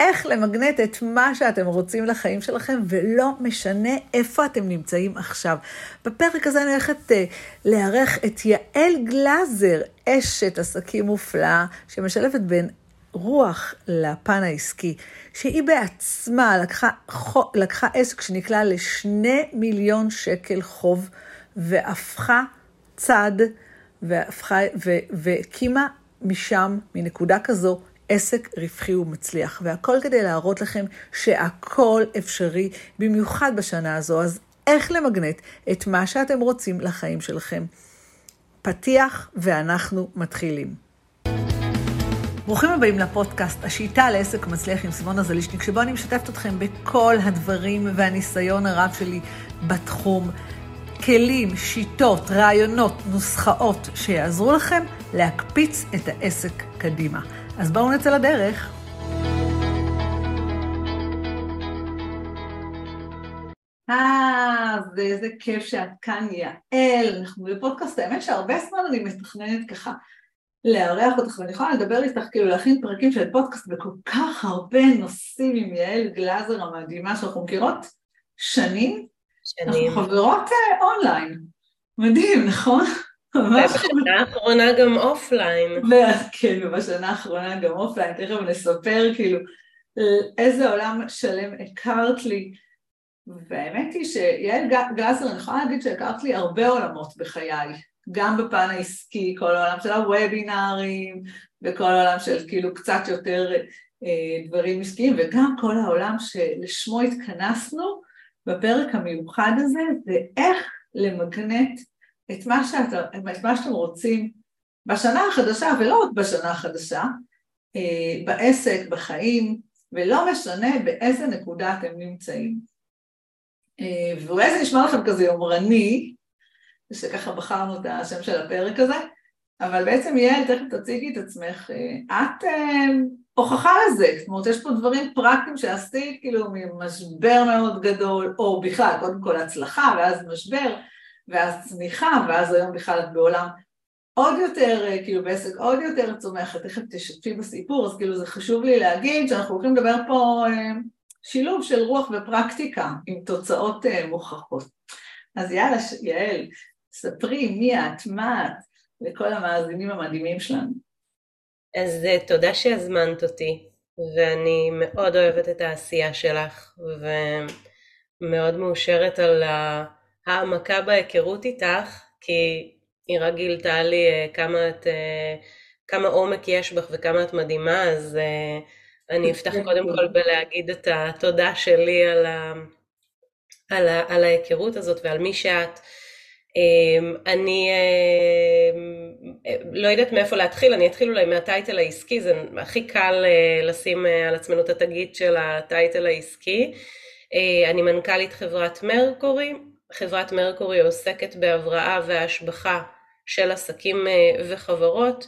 איך למגנט את מה שאתם רוצים לחיים שלכם, ולא משנה איפה אתם נמצאים עכשיו. בפרק הזה אני הולכת uh, לארח את יעל גלאזר, אשת עסקים מופלאה, שמשלבת בין רוח לפן העסקי, שהיא בעצמה לקחה, לקחה עסק שנקלע לשני מיליון שקל חוב, והפכה צד, והקימה משם, מנקודה כזו, עסק רווחי ומצליח, והכל כדי להראות לכם שהכל אפשרי, במיוחד בשנה הזו. אז איך למגנט את מה שאתם רוצים לחיים שלכם? פתיח ואנחנו מתחילים. ברוכים הבאים לפודקאסט, השיטה לעסק מצליח עם סימונה זלישניק, שבו אני משתפת אתכם בכל הדברים והניסיון הרב שלי בתחום. כלים, שיטות, רעיונות, נוסחאות שיעזרו לכם להקפיץ את העסק קדימה. אז בואו נצא לדרך. אה, ואיזה כיף שאת כאן, יעל. אנחנו בפודקאסט, האמת שהרבה זמן אני מתכננת ככה לארח אותך, ואני יכולה לדבר איתך, כאילו להכין פרקים של פודקאסט בכל כך הרבה נושאים עם יעל גלאזר המדהימה שאנחנו מכירות שנים. שנים. אנחנו חברות אה, אונליין. מדהים, נכון? ובשנה האחרונה גם offline. כן, ובשנה האחרונה גם offline, תכף נספר כאילו איזה עולם שלם הכרת לי. והאמת היא שיעל גלסר, אני יכולה להגיד שהכרת לי הרבה עולמות בחיי, גם בפן העסקי, כל העולם של הוובינארים, וכל העולם של כאילו קצת יותר אה, דברים עסקיים, וגם כל העולם שלשמו התכנסנו בפרק המיוחד הזה, זה איך למגנט את מה, שאת, את מה שאתם רוצים בשנה החדשה, ולא רק בשנה החדשה, אה, בעסק, בחיים, ולא משנה באיזה נקודה אתם נמצאים. אה, ואולי זה נשמע לכם כזה יומרני, שככה בחרנו את השם של הפרק הזה, אבל בעצם יעל, תכף תציגי את עצמך, אה, את הוכחה לזה, זאת אומרת, יש פה דברים פרקטיים שעשית כאילו ממשבר מאוד גדול, או בכלל, קודם כל הצלחה ואז משבר, ואז צמיחה, ואז היום בכלל את בעולם עוד יותר, אה, כאילו בעסק עוד יותר צומחת, תכף תשתפי בסיפור, אז כאילו זה חשוב לי להגיד שאנחנו הולכים לדבר פה אה, שילוב של רוח ופרקטיקה עם תוצאות אה, מוכחות. אז יאללה, יעל, ספרי מי את, מה את, לכל המאזינים המדהימים שלנו. אז תודה שהזמנת אותי, ואני מאוד אוהבת את העשייה שלך, ומאוד מאושרת על ה... העמקה בהיכרות איתך, כי היא רק גילתה לי אה, כמה, את, אה, כמה עומק יש בך וכמה את מדהימה, אז אה, אני אפתח קודם כל בלהגיד את התודה שלי על, ה, על, ה, על ההיכרות הזאת ועל מי שאת. אני לא יודעת מאיפה להתחיל, אני אתחיל אולי מהטייטל העסקי, זה הכי קל לשים על עצמנו את התגית של הטייטל העסקי. אני מנכ"לית חברת מרקורי, חברת מרקורי עוסקת בהבראה והשבחה של עסקים אה, וחברות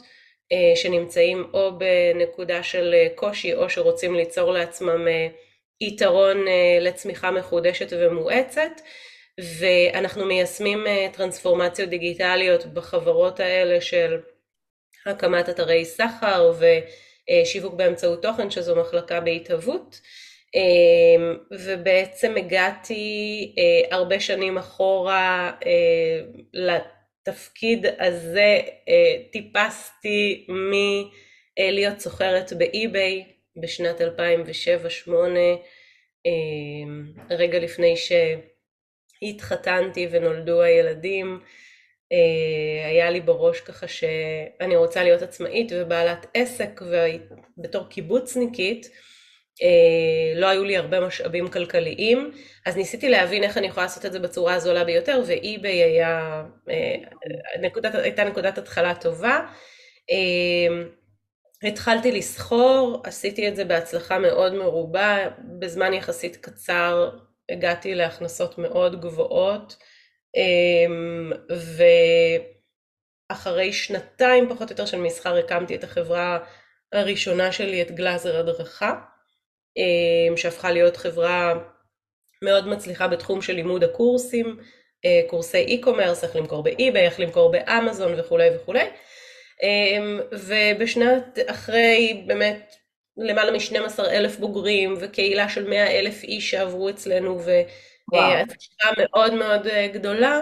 אה, שנמצאים או בנקודה של אה, קושי או שרוצים ליצור לעצמם יתרון לצמיחה מחודשת ומואצת. ואנחנו מיישמים טרנספורמציות דיגיטליות בחברות האלה של הקמת אתרי סחר ושיווק באמצעות תוכן שזו מחלקה בהתהוות ובעצם הגעתי אה, הרבה שנים אחורה אה, לתפקיד הזה, אה, טיפסתי מלהיות סוחרת באי-ביי בשנת 2007-2008, אמ, רגע לפני שהתחתנתי ונולדו הילדים, היה לי בראש ככה שאני רוצה להיות עצמאית ובעלת עסק ובתור קיבוצניקית לא היו לי הרבה משאבים כלכליים, אז ניסיתי להבין איך אני יכולה לעשות את זה בצורה הזולה ביותר, ואי-ביי היה, אה, נקודת, הייתה נקודת התחלה טובה. אה, התחלתי לסחור, עשיתי את זה בהצלחה מאוד מרובה, בזמן יחסית קצר הגעתי להכנסות מאוד גבוהות, ואחרי שנתיים פחות או יותר של מסחר הקמתי את החברה הראשונה שלי, את גלאזר הדרכה. אמ, שהפכה להיות חברה מאוד מצליחה בתחום של לימוד הקורסים, אה, קורסי e-commerce, איך למכור באי-ביי, איך למכור באמזון וכולי וכולי. אמ, ובשנת אחרי באמת למעלה מ-12 אלף בוגרים וקהילה של 100 אלף איש שעברו אצלנו והצלחה מאוד מאוד גדולה,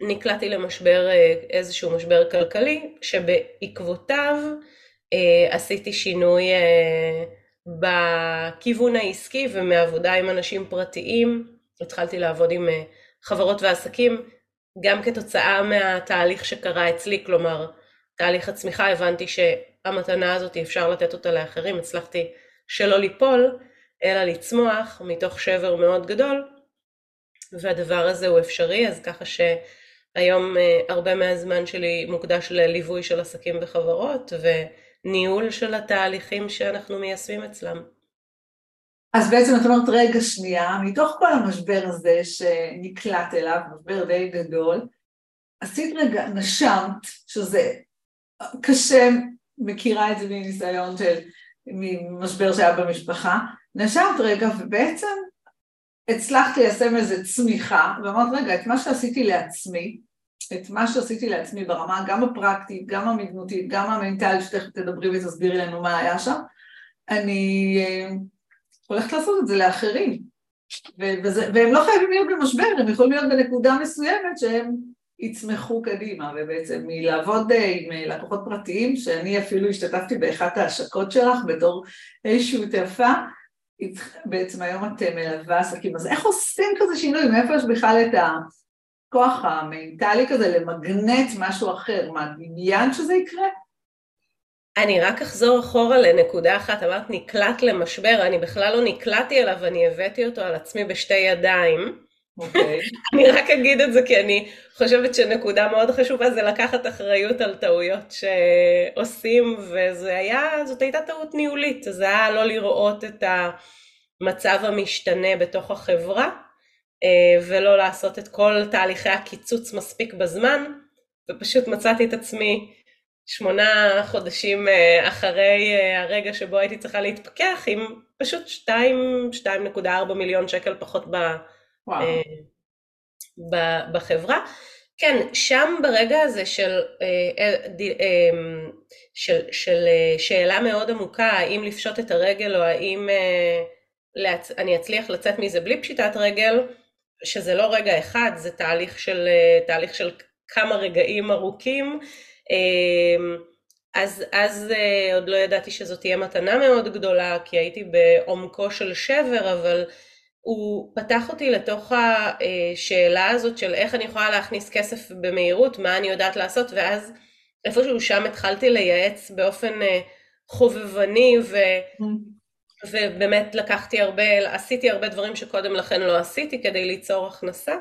נקלעתי למשבר, איזשהו משבר כלכלי, שבעקבותיו עשיתי שינוי בכיוון העסקי ומעבודה עם אנשים פרטיים, התחלתי לעבוד עם חברות ועסקים, גם כתוצאה מהתהליך שקרה אצלי, כלומר, תהליך הצמיחה, הבנתי שהמתנה הזאת אפשר לתת אותה לאחרים, הצלחתי שלא ליפול, אלא לצמוח מתוך שבר מאוד גדול, והדבר הזה הוא אפשרי, אז ככה שהיום אה, הרבה מהזמן שלי מוקדש לליווי של עסקים וחברות, וניהול של התהליכים שאנחנו מיישמים אצלם. אז בעצם את אומרת רגע שנייה, מתוך כל המשבר הזה שנקלט אליו, משבר די גדול, עשית רגע, נשמת, שזה קשה, מכירה את זה מניסיון של, ממשבר שהיה במשפחה, נשמת רגע ובעצם הצלחת ליישם איזה צמיחה, ואמרת רגע, את מה שעשיתי לעצמי, את מה שעשיתי לעצמי ברמה גם הפרקטית, גם המגנותית, גם המנטלית, שתכף תדברי ותסבירי לנו מה היה שם, אני אה, הולכת לעשות את זה לאחרים. וזה, והם לא חייבים להיות במשבר, הם יכולים להיות בנקודה מסוימת שהם יצמחו קדימה, ובעצם מלעבוד אה, עם אה, לקוחות פרטיים, שאני אפילו השתתפתי באחת ההשקות שלך בתור איזשהו תעפה, בעצם היום את מלווה עסקים, אז איך עושים כזה שינוי? מאיפה יש בכלל את הכוח המנטלי כזה למגנט משהו אחר? מה, דמיין שזה יקרה? אני רק אחזור אחורה לנקודה אחת, אמרת נקלט למשבר, אני בכלל לא נקלעתי אליו, אני הבאתי אותו על עצמי בשתי ידיים. Okay. אוקיי. אני רק אגיד את זה כי אני חושבת שנקודה מאוד חשובה זה לקחת אחריות על טעויות שעושים, וזאת הייתה טעות ניהולית, זה היה לא לראות את המצב המשתנה בתוך החברה, ולא לעשות את כל תהליכי הקיצוץ מספיק בזמן, ופשוט מצאתי את עצמי שמונה חודשים אה, אחרי אה, הרגע שבו הייתי צריכה להתפכח עם פשוט 2.4 מיליון שקל פחות ב, אה, ב, בחברה. כן, שם ברגע הזה של, של, של שאלה מאוד עמוקה, האם לפשוט את הרגל או האם אני אצליח לצאת מזה בלי פשיטת רגל, שזה לא רגע אחד, זה תהליך של, תהליך של כמה רגעים ארוכים. אמ, אז, אז אה, עוד לא ידעתי שזאת תהיה מתנה מאוד גדולה, כי הייתי בעומקו של שבר, אבל הוא פתח אותי לתוך השאלה הזאת של איך אני יכולה להכניס כסף במהירות, מה אני יודעת לעשות, ואז איפשהו שם התחלתי לייעץ באופן אה, חובבני, ו... ובאמת לקחתי הרבה, עשיתי הרבה דברים שקודם לכן לא עשיתי כדי ליצור הכנסה.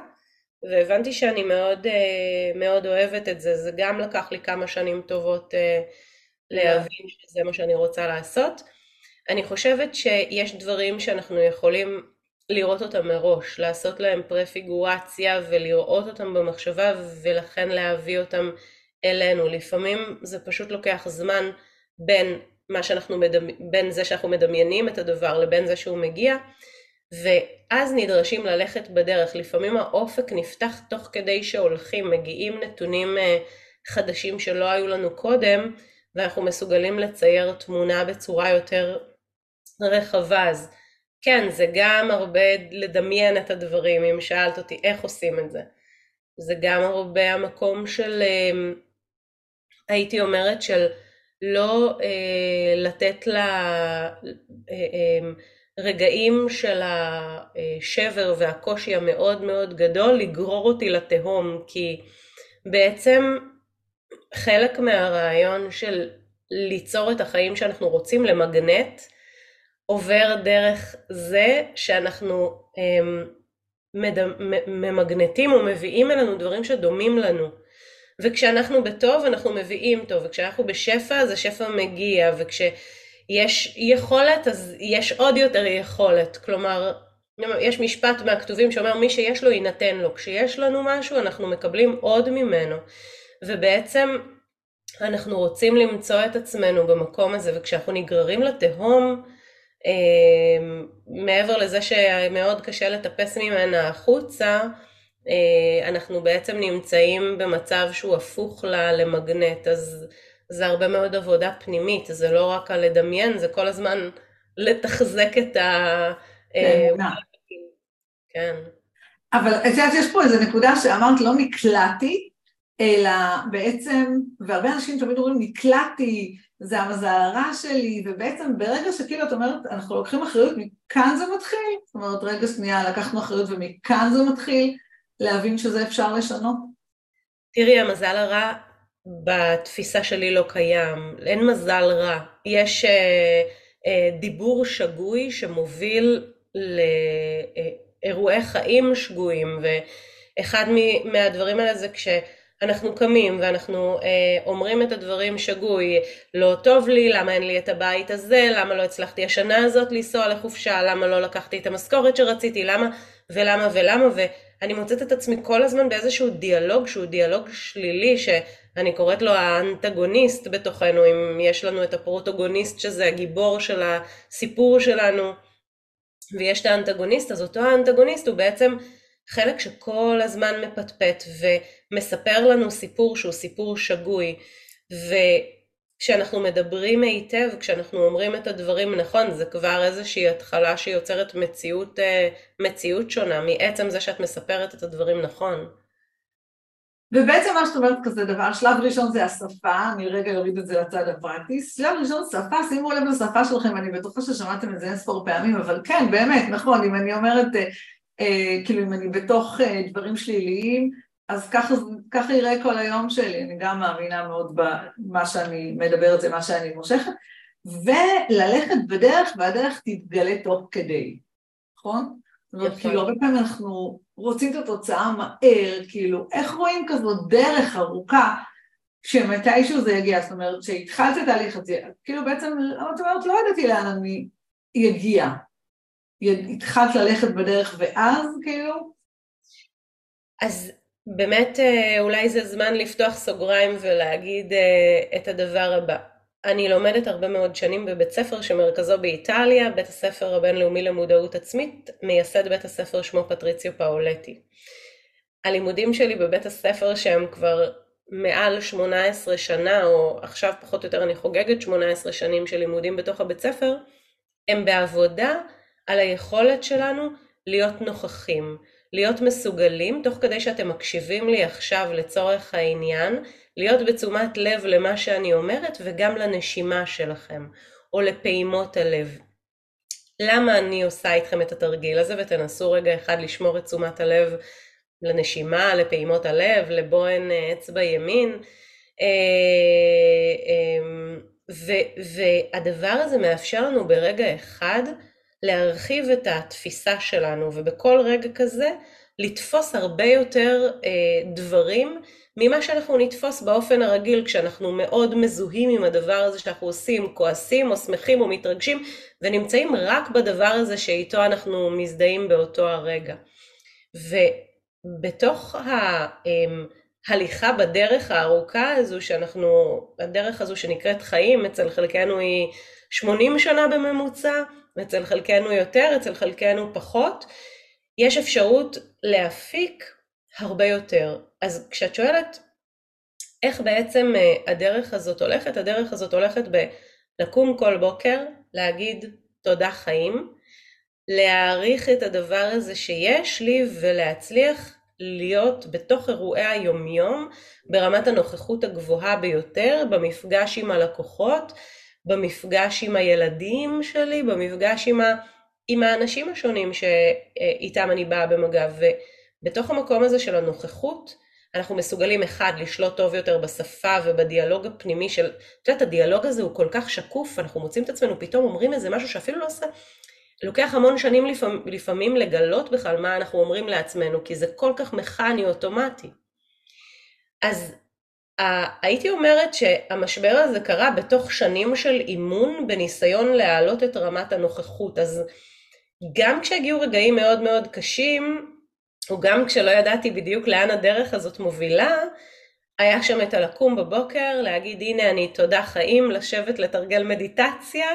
והבנתי שאני מאוד, אה, מאוד אוהבת את זה, זה גם לקח לי כמה שנים טובות אה, להבין שזה מה שאני רוצה לעשות. אני חושבת שיש דברים שאנחנו יכולים לראות אותם מראש, לעשות להם פרפיגורציה ולראות אותם במחשבה ולכן להביא אותם אלינו. לפעמים זה פשוט לוקח זמן בין, מה שאנחנו מדמ... בין זה שאנחנו מדמיינים את הדבר לבין זה שהוא מגיע, ואז נדרשים ללכת בדרך. לפעמים האופק נפתח תוך כדי שהולכים, מגיעים נתונים אה, חדשים שלא היו לנו קודם, ואנחנו מסוגלים לצייר תמונה בצורה יותר רחבה. אז כן, זה גם הרבה לדמיין את הדברים, אם שאלת אותי איך עושים את זה. זה גם הרבה המקום של, אה, הייתי אומרת, של לא אה, לתת לה... אה, אה, רגעים של השבר והקושי המאוד מאוד גדול לגרור אותי לתהום, כי בעצם חלק מהרעיון של ליצור את החיים שאנחנו רוצים למגנט, עובר דרך זה שאנחנו הם, ממגנטים ומביאים אלינו דברים שדומים לנו. וכשאנחנו בטוב אנחנו מביאים טוב, וכשאנחנו בשפע אז השפע מגיע, וכש... יש יכולת, אז יש עוד יותר יכולת. כלומר, יש משפט מהכתובים שאומר מי שיש לו יינתן לו. כשיש לנו משהו אנחנו מקבלים עוד ממנו. ובעצם אנחנו רוצים למצוא את עצמנו במקום הזה, וכשאנחנו נגררים לתהום, אה, מעבר לזה שמאוד קשה לטפס ממנה החוצה, אנחנו בעצם נמצאים במצב שהוא הפוך למגנט. אז זה הרבה מאוד עבודה פנימית, זה לא רק על לדמיין, זה כל הזמן לתחזק את ה... כן. אבל את יודעת, יש פה איזו נקודה שאמרת לא נקלעתי, אלא בעצם, והרבה אנשים תמיד אומרים נקלעתי, זה המזל הרע שלי, ובעצם ברגע שכאילו את אומרת, אנחנו לוקחים אחריות, מכאן זה מתחיל, זאת אומרת, רגע שנייה, לקחנו אחריות ומכאן זה מתחיל, להבין שזה אפשר לשנות. תראי, המזל הרע בתפיסה שלי לא קיים, אין מזל רע. יש אה, אה, דיבור שגוי שמוביל לאירועי חיים שגויים, ואחד מהדברים האלה זה כש... אנחנו קמים ואנחנו אה, אומרים את הדברים שגוי, לא טוב לי, למה אין לי את הבית הזה, למה לא הצלחתי השנה הזאת לנסוע לחופשה, למה לא לקחתי את המשכורת שרציתי, למה ולמה ולמה, ואני מוצאת את עצמי כל הזמן באיזשהו דיאלוג שהוא דיאלוג שלילי, שאני קוראת לו האנטגוניסט בתוכנו, אם יש לנו את הפרוטוגוניסט שזה הגיבור של הסיפור שלנו, ויש את האנטגוניסט, אז אותו האנטגוניסט הוא בעצם חלק שכל הזמן מפטפט ומספר לנו סיפור שהוא סיפור שגוי וכשאנחנו מדברים היטב, כשאנחנו אומרים את הדברים נכון, זה כבר איזושהי התחלה שיוצרת מציאות, אה, מציאות שונה מעצם זה שאת מספרת את הדברים נכון. ובעצם מה שאת אומרת כזה דבר, שלב ראשון זה השפה, אני רגע אוריד את זה לצד הפרקטי, שלב ראשון שפה, שימו לב לשפה שלכם, אני בטוחה ששמעתם את זה אין ספור פעמים, אבל כן, באמת, נכון, אם אני אומרת אה, אה, כאילו אם אני בתוך אה, דברים שליליים, אז ככה, ככה יראה כל היום שלי, אני גם מאמינה מאוד במה שאני מדברת, זה מה שאני מושכת, וללכת בדרך, והדרך תתגלה תוך כדי, נכון? זאת אומרת, כאילו הרבה פעמים אנחנו רוצים את התוצאה מהר, כאילו, איך רואים כזאת דרך ארוכה שמתישהו זה יגיע, זאת אומרת, כשהתחלת את ההליך הזה, כאילו בעצם, את אומרת, לא ידעתי לאן אני אגיע, התחלת ללכת בדרך ואז כאילו? אז באמת אה, אולי זה זמן לפתוח סוגריים ולהגיד אה, את הדבר הבא. אני לומדת הרבה מאוד שנים בבית ספר שמרכזו באיטליה, בית הספר הבינלאומי למודעות עצמית, מייסד בית הספר שמו פטריציו פאולטי. הלימודים שלי בבית הספר שהם כבר מעל 18 שנה, או עכשיו פחות או יותר אני חוגגת 18 שנים של לימודים בתוך הבית ספר, הם בעבודה על היכולת שלנו להיות נוכחים, להיות מסוגלים, תוך כדי שאתם מקשיבים לי עכשיו לצורך העניין, להיות בתשומת לב למה שאני אומרת וגם לנשימה שלכם, או לפעימות הלב. למה אני עושה איתכם את התרגיל הזה, ותנסו רגע אחד לשמור את תשומת הלב לנשימה, לפעימות הלב, לבוהן אה, אצבע ימין. אה, אמ, והדבר הזה מאפשר לנו ברגע אחד להרחיב את התפיסה שלנו ובכל רגע כזה לתפוס הרבה יותר אה, דברים ממה שאנחנו נתפוס באופן הרגיל כשאנחנו מאוד מזוהים עם הדבר הזה שאנחנו עושים, כועסים או שמחים או מתרגשים ונמצאים רק בדבר הזה שאיתו אנחנו מזדהים באותו הרגע. ובתוך ההליכה אמ, בדרך הארוכה הזו שאנחנו, הדרך הזו שנקראת חיים אצל חלקנו היא 80 שנה בממוצע, אצל חלקנו יותר, אצל חלקנו פחות, יש אפשרות להפיק הרבה יותר. אז כשאת שואלת איך בעצם אה, הדרך הזאת הולכת, הדרך הזאת הולכת בלקום כל בוקר, להגיד תודה חיים, להעריך את הדבר הזה שיש לי ולהצליח להיות בתוך אירועי היומיום ברמת הנוכחות הגבוהה ביותר, במפגש עם הלקוחות, במפגש עם הילדים שלי, במפגש עם, ה, עם האנשים השונים שאיתם אני באה במגע, ובתוך המקום הזה של הנוכחות, אנחנו מסוגלים אחד לשלוט טוב יותר בשפה ובדיאלוג הפנימי של, את יודעת הדיאלוג הזה הוא כל כך שקוף, אנחנו מוצאים את עצמנו פתאום אומרים איזה משהו שאפילו לא עושה, לוקח המון שנים לפעמים, לפעמים לגלות בכלל מה אנחנו אומרים לעצמנו, כי זה כל כך מכני אוטומטי. אז הייתי אומרת שהמשבר הזה קרה בתוך שנים של אימון בניסיון להעלות את רמת הנוכחות, אז גם כשהגיעו רגעים מאוד מאוד קשים, או גם כשלא ידעתי בדיוק לאן הדרך הזאת מובילה, היה שם את הלקום בבוקר, להגיד הנה אני תודה חיים, לשבת לתרגל מדיטציה,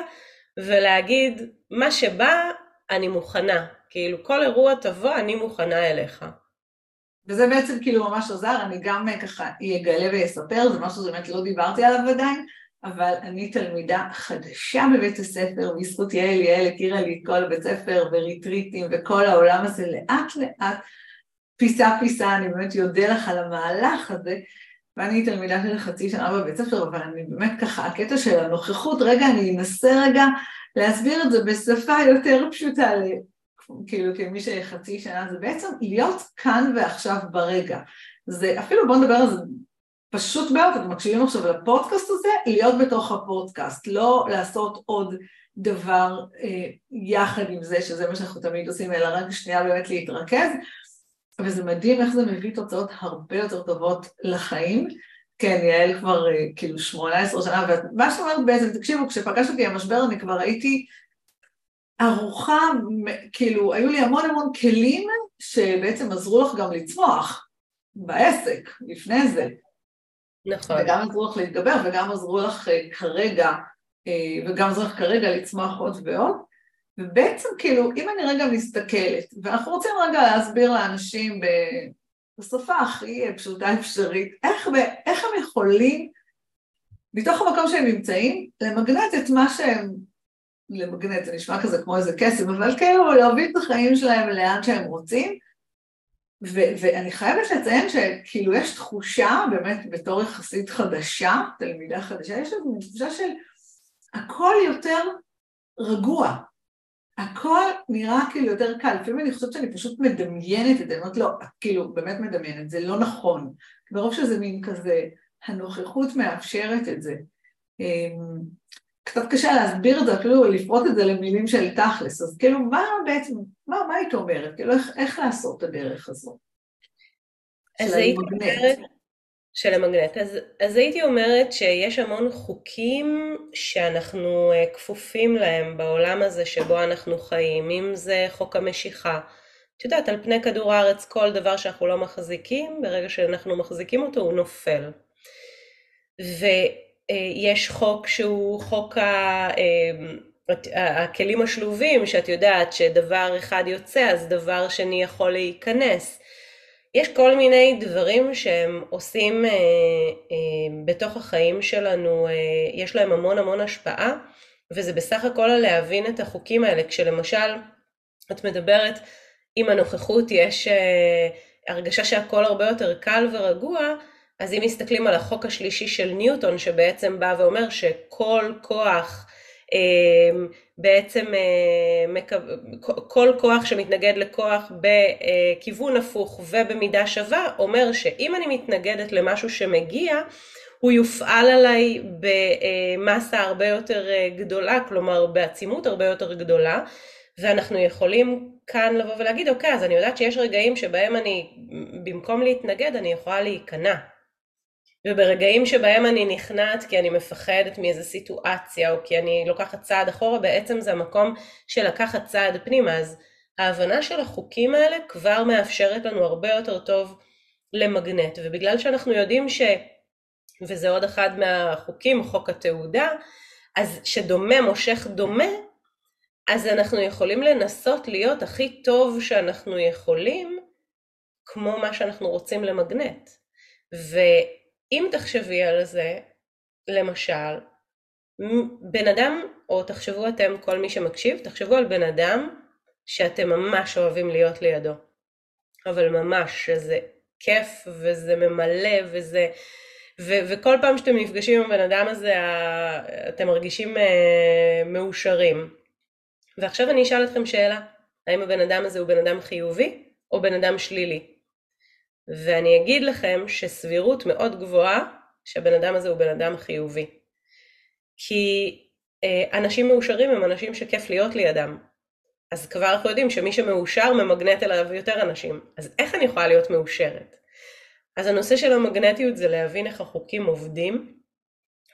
ולהגיד מה שבא אני מוכנה, כאילו כל אירוע תבוא אני מוכנה אליך. וזה בעצם כאילו ממש עזר, אני גם אה, ככה אגלה ואספר, זה משהו שבאמת לא דיברתי עליו עדיין, אבל אני תלמידה חדשה בבית הספר, בזכות יעל, יעל הכירה לי את כל הבית ספר וריטריטים וכל העולם הזה לאט לאט, פיסה פיסה, אני באמת אודה לך על המהלך הזה, ואני תלמידה של חצי שנה בבית ספר, אבל אני באמת ככה, הקטע של הנוכחות, רגע, אני אנסה רגע להסביר את זה בשפה יותר פשוטה, כאילו כמי שחצי שנה, זה בעצם להיות כאן ועכשיו ברגע. זה, אפילו בואו נדבר על זה פשוט מאוד, אתם מקשיבים עכשיו לפודקאסט הזה, להיות בתוך הפודקאסט, לא לעשות עוד דבר אה, יחד עם זה, שזה מה שאנחנו תמיד עושים, אלא רק שנייה באמת להתרכז, וזה מדהים איך זה מביא תוצאות הרבה יותר טובות לחיים. כן, יעל כבר אה, כאילו 18 שנה, ומה שאת אומרת בעצם, תקשיבו, כשפגש אותי המשבר אני כבר הייתי ערוכה, כאילו, היו לי המון המון כלים שבעצם עזרו לך גם לצמוח בעסק, לפני זה. נכון. וגם עזרו לך להתגבר וגם עזרו לך אה, כרגע, אה, וגם עזרו לך כרגע לצמוח עוד ועוד. ובעצם כאילו, אם אני רגע מסתכלת, ואנחנו רוצים רגע להסביר לאנשים בשפה הכי פשוטה אפשרית, איך, איך הם יכולים, מתוך המקום שהם נמצאים, למגנט את מה שהם, למגנט, זה נשמע כזה כמו איזה קסם, אבל כאילו להוביל את החיים שלהם לאן שהם רוצים, ו- ואני חייבת לציין שכאילו יש תחושה, באמת בתור יחסית חדשה, תלמידה חדשה, יש לנו תחושה של הכל יותר רגוע, הכל נראה כאילו יותר קל, לפעמים אני חושבת שאני פשוט מדמיינת את זה, אני אומרת לא, כאילו באמת מדמיינת, זה לא נכון, ברוב שזה מין כזה, הנוכחות מאפשרת את זה. קצת קשה להסביר את זה, אפילו לפרוט את זה למילים של תכלס, אז כאילו מה בעצם, מה, מה היית אומרת? כאילו איך, איך לעשות את הדרך הזו? אז הייתי אומרת, של המגנט. אז, אז הייתי אומרת שיש המון חוקים שאנחנו uh, כפופים להם בעולם הזה שבו אנחנו חיים, אם זה חוק המשיכה. את יודעת, על פני כדור הארץ כל דבר שאנחנו לא מחזיקים, ברגע שאנחנו מחזיקים אותו הוא נופל. ויש חוק שהוא חוק ה... אה, הכלים השלובים, שאת יודעת שדבר אחד יוצא אז דבר שני יכול להיכנס. יש כל מיני דברים שהם עושים אה, אה, בתוך החיים שלנו, אה, יש להם המון המון השפעה, וזה בסך הכל להבין את החוקים האלה. כשלמשל את מדברת עם הנוכחות, יש אה, הרגשה שהכל הרבה יותר קל ורגוע, אז אם מסתכלים על החוק השלישי של ניוטון, שבעצם בא ואומר שכל כוח אה, בעצם אה, כל כוח שמתנגד לכוח בכיוון הפוך ובמידה שווה אומר שאם אני מתנגדת למשהו שמגיע הוא יופעל עליי במסה הרבה יותר אה, גדולה, כלומר בעצימות הרבה יותר גדולה ואנחנו יכולים כאן לבוא ולהגיד אוקיי אז אני יודעת שיש רגעים שבהם אני במקום להתנגד אני יכולה להיכנע וברגעים שבהם אני נכנעת כי אני מפחדת מאיזה סיטואציה או כי אני לוקחת צעד אחורה, בעצם זה המקום של לקחת צעד פנימה. אז ההבנה של החוקים האלה כבר מאפשרת לנו הרבה יותר טוב למגנט. ובגלל שאנחנו יודעים ש... וזה עוד אחד מהחוקים, חוק התעודה, אז שדומה מושך דומה, אז אנחנו יכולים לנסות להיות הכי טוב שאנחנו יכולים, כמו מה שאנחנו רוצים למגנט. ו... אם תחשבי על זה, למשל, בן אדם, או תחשבו אתם, כל מי שמקשיב, תחשבו על בן אדם שאתם ממש אוהבים להיות לידו. אבל ממש, שזה כיף וזה ממלא וזה... ו- וכל פעם שאתם נפגשים עם הבן אדם הזה, אתם מרגישים uh, מאושרים. ועכשיו אני אשאל אתכם שאלה, האם הבן אדם הזה הוא בן אדם חיובי או בן אדם שלילי? ואני אגיד לכם שסבירות מאוד גבוהה שהבן אדם הזה הוא בן אדם חיובי. כי אה, אנשים מאושרים הם אנשים שכיף להיות לידם. אז כבר אנחנו יודעים שמי שמאושר ממגנט אליו יותר אנשים. אז איך אני יכולה להיות מאושרת? אז הנושא של המגנטיות זה להבין איך החוקים עובדים,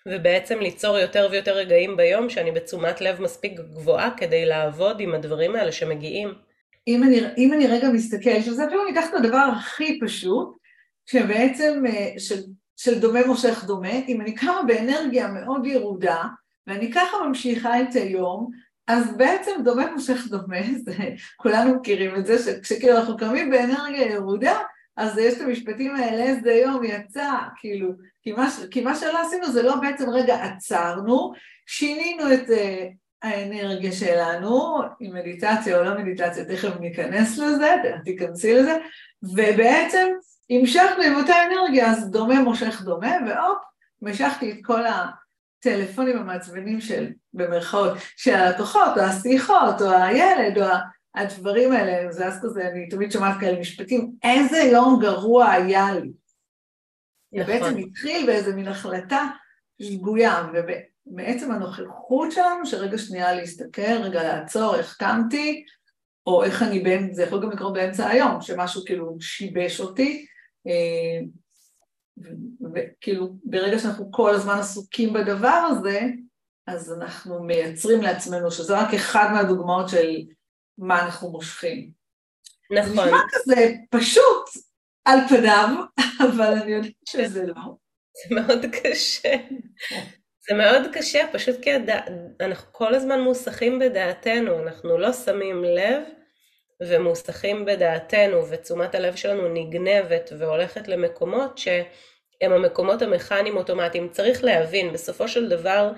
ובעצם ליצור יותר ויותר רגעים ביום שאני בתשומת לב מספיק גבוהה כדי לעבוד עם הדברים האלה שמגיעים. אם אני, אם אני רגע מסתכל, שזה אפילו ניקח את הדבר הכי פשוט, שבעצם אה, של, של דומה מושך דומה, אם אני קמה באנרגיה מאוד ירודה, ואני ככה ממשיכה את היום, אז בעצם דומה מושך דומה, זה, כולנו מכירים את זה, שכשכאילו אנחנו קמים באנרגיה ירודה, אז יש את המשפטים האלה, איזה יום יצא, כאילו, כי מה, כי מה שלא עשינו זה לא בעצם רגע עצרנו, שינינו את uh, האנרגיה שלנו, עם מדיטציה או לא מדיטציה, תכף ניכנס לזה, תיכנסי לזה, ובעצם המשכנו עם אותה אנרגיה, אז דומה מושך דומה, והופ, משכתי את כל הטלפונים המעצבנים של, במרכאות, של הלקוחות, או השיחות, או הילד, או הדברים האלה, זה אז כזה, אני תמיד שומעת כאלה משפטים, איזה יום גרוע היה לי. נכון. בעצם התחיל באיזה מין החלטה שגויה, ומעצם הנוכחות שלנו, שרגע שנייה להסתכל, רגע לעצור, איך קמתי, או איך אני בין, זה יכול גם לקרות באמצע היום, שמשהו כאילו שיבש אותי, אה, וכאילו ברגע שאנחנו כל הזמן עסוקים בדבר הזה, אז אנחנו מייצרים לעצמנו, שזה רק אחד מהדוגמאות של מה אנחנו מושכים. נכון. זה נשמע כזה פשוט על פניו, אבל אני יודעת שזה לא. זה מאוד קשה. זה מאוד קשה, פשוט כי הד... אנחנו כל הזמן מוסכים בדעתנו, אנחנו לא שמים לב ומוסכים בדעתנו, ותשומת הלב שלנו נגנבת והולכת למקומות שהם המקומות המכניים אוטומטיים. צריך להבין, בסופו של דבר,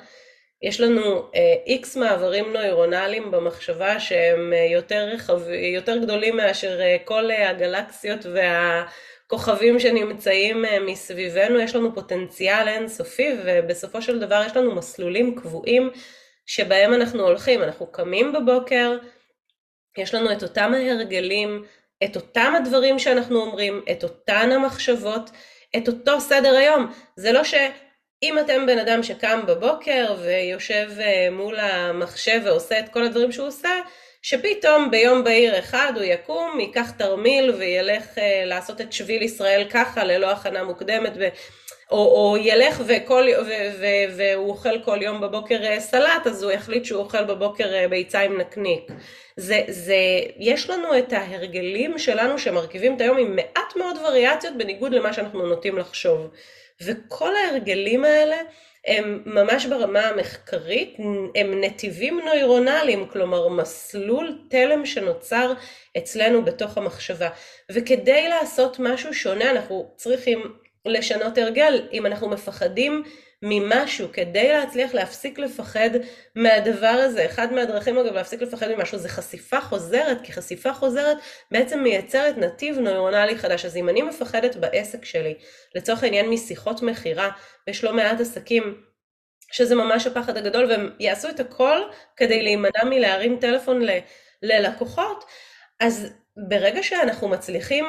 יש לנו איקס uh, מעברים נוירונליים במחשבה שהם uh, יותר, רחב, יותר גדולים מאשר uh, כל uh, הגלקסיות והכוכבים שנמצאים uh, מסביבנו, יש לנו פוטנציאל אינסופי ובסופו של דבר יש לנו מסלולים קבועים שבהם אנחנו הולכים, אנחנו קמים בבוקר, יש לנו את אותם ההרגלים, את אותם הדברים שאנחנו אומרים, את אותן המחשבות, את אותו סדר היום. זה לא שאם אתם בן אדם שקם בבוקר ויושב אה, מול המחשב ועושה את כל הדברים שהוא עושה, שפתאום ביום בהיר אחד הוא יקום, ייקח תרמיל וילך אה, לעשות את שביל ישראל ככה ללא הכנה מוקדמת ו... או, או ילך וכל, ו, ו, והוא אוכל כל יום בבוקר אה, סלט, אז הוא יחליט שהוא אוכל בבוקר ביצה עם נקניק. זה, זה, יש לנו את ההרגלים שלנו שמרכיבים את היום עם מעט מאוד וריאציות בניגוד למה שאנחנו נוטים לחשוב. וכל ההרגלים האלה הם ממש ברמה המחקרית, הם נתיבים נוירונליים, כלומר מסלול תלם שנוצר אצלנו בתוך המחשבה. וכדי לעשות משהו שונה אנחנו צריכים לשנות הרגל. אם אנחנו מפחדים ממשהו כדי להצליח להפסיק לפחד מהדבר הזה. אחד מהדרכים אגב להפסיק לפחד ממשהו זה חשיפה חוזרת, כי חשיפה חוזרת בעצם מייצרת נתיב נוירונלי חדש. אז אם אני מפחדת בעסק שלי, לצורך העניין משיחות מכירה, ויש לא מעט עסקים שזה ממש הפחד הגדול, והם יעשו את הכל כדי להימנע מלהרים טלפון ל, ללקוחות, אז ברגע שאנחנו מצליחים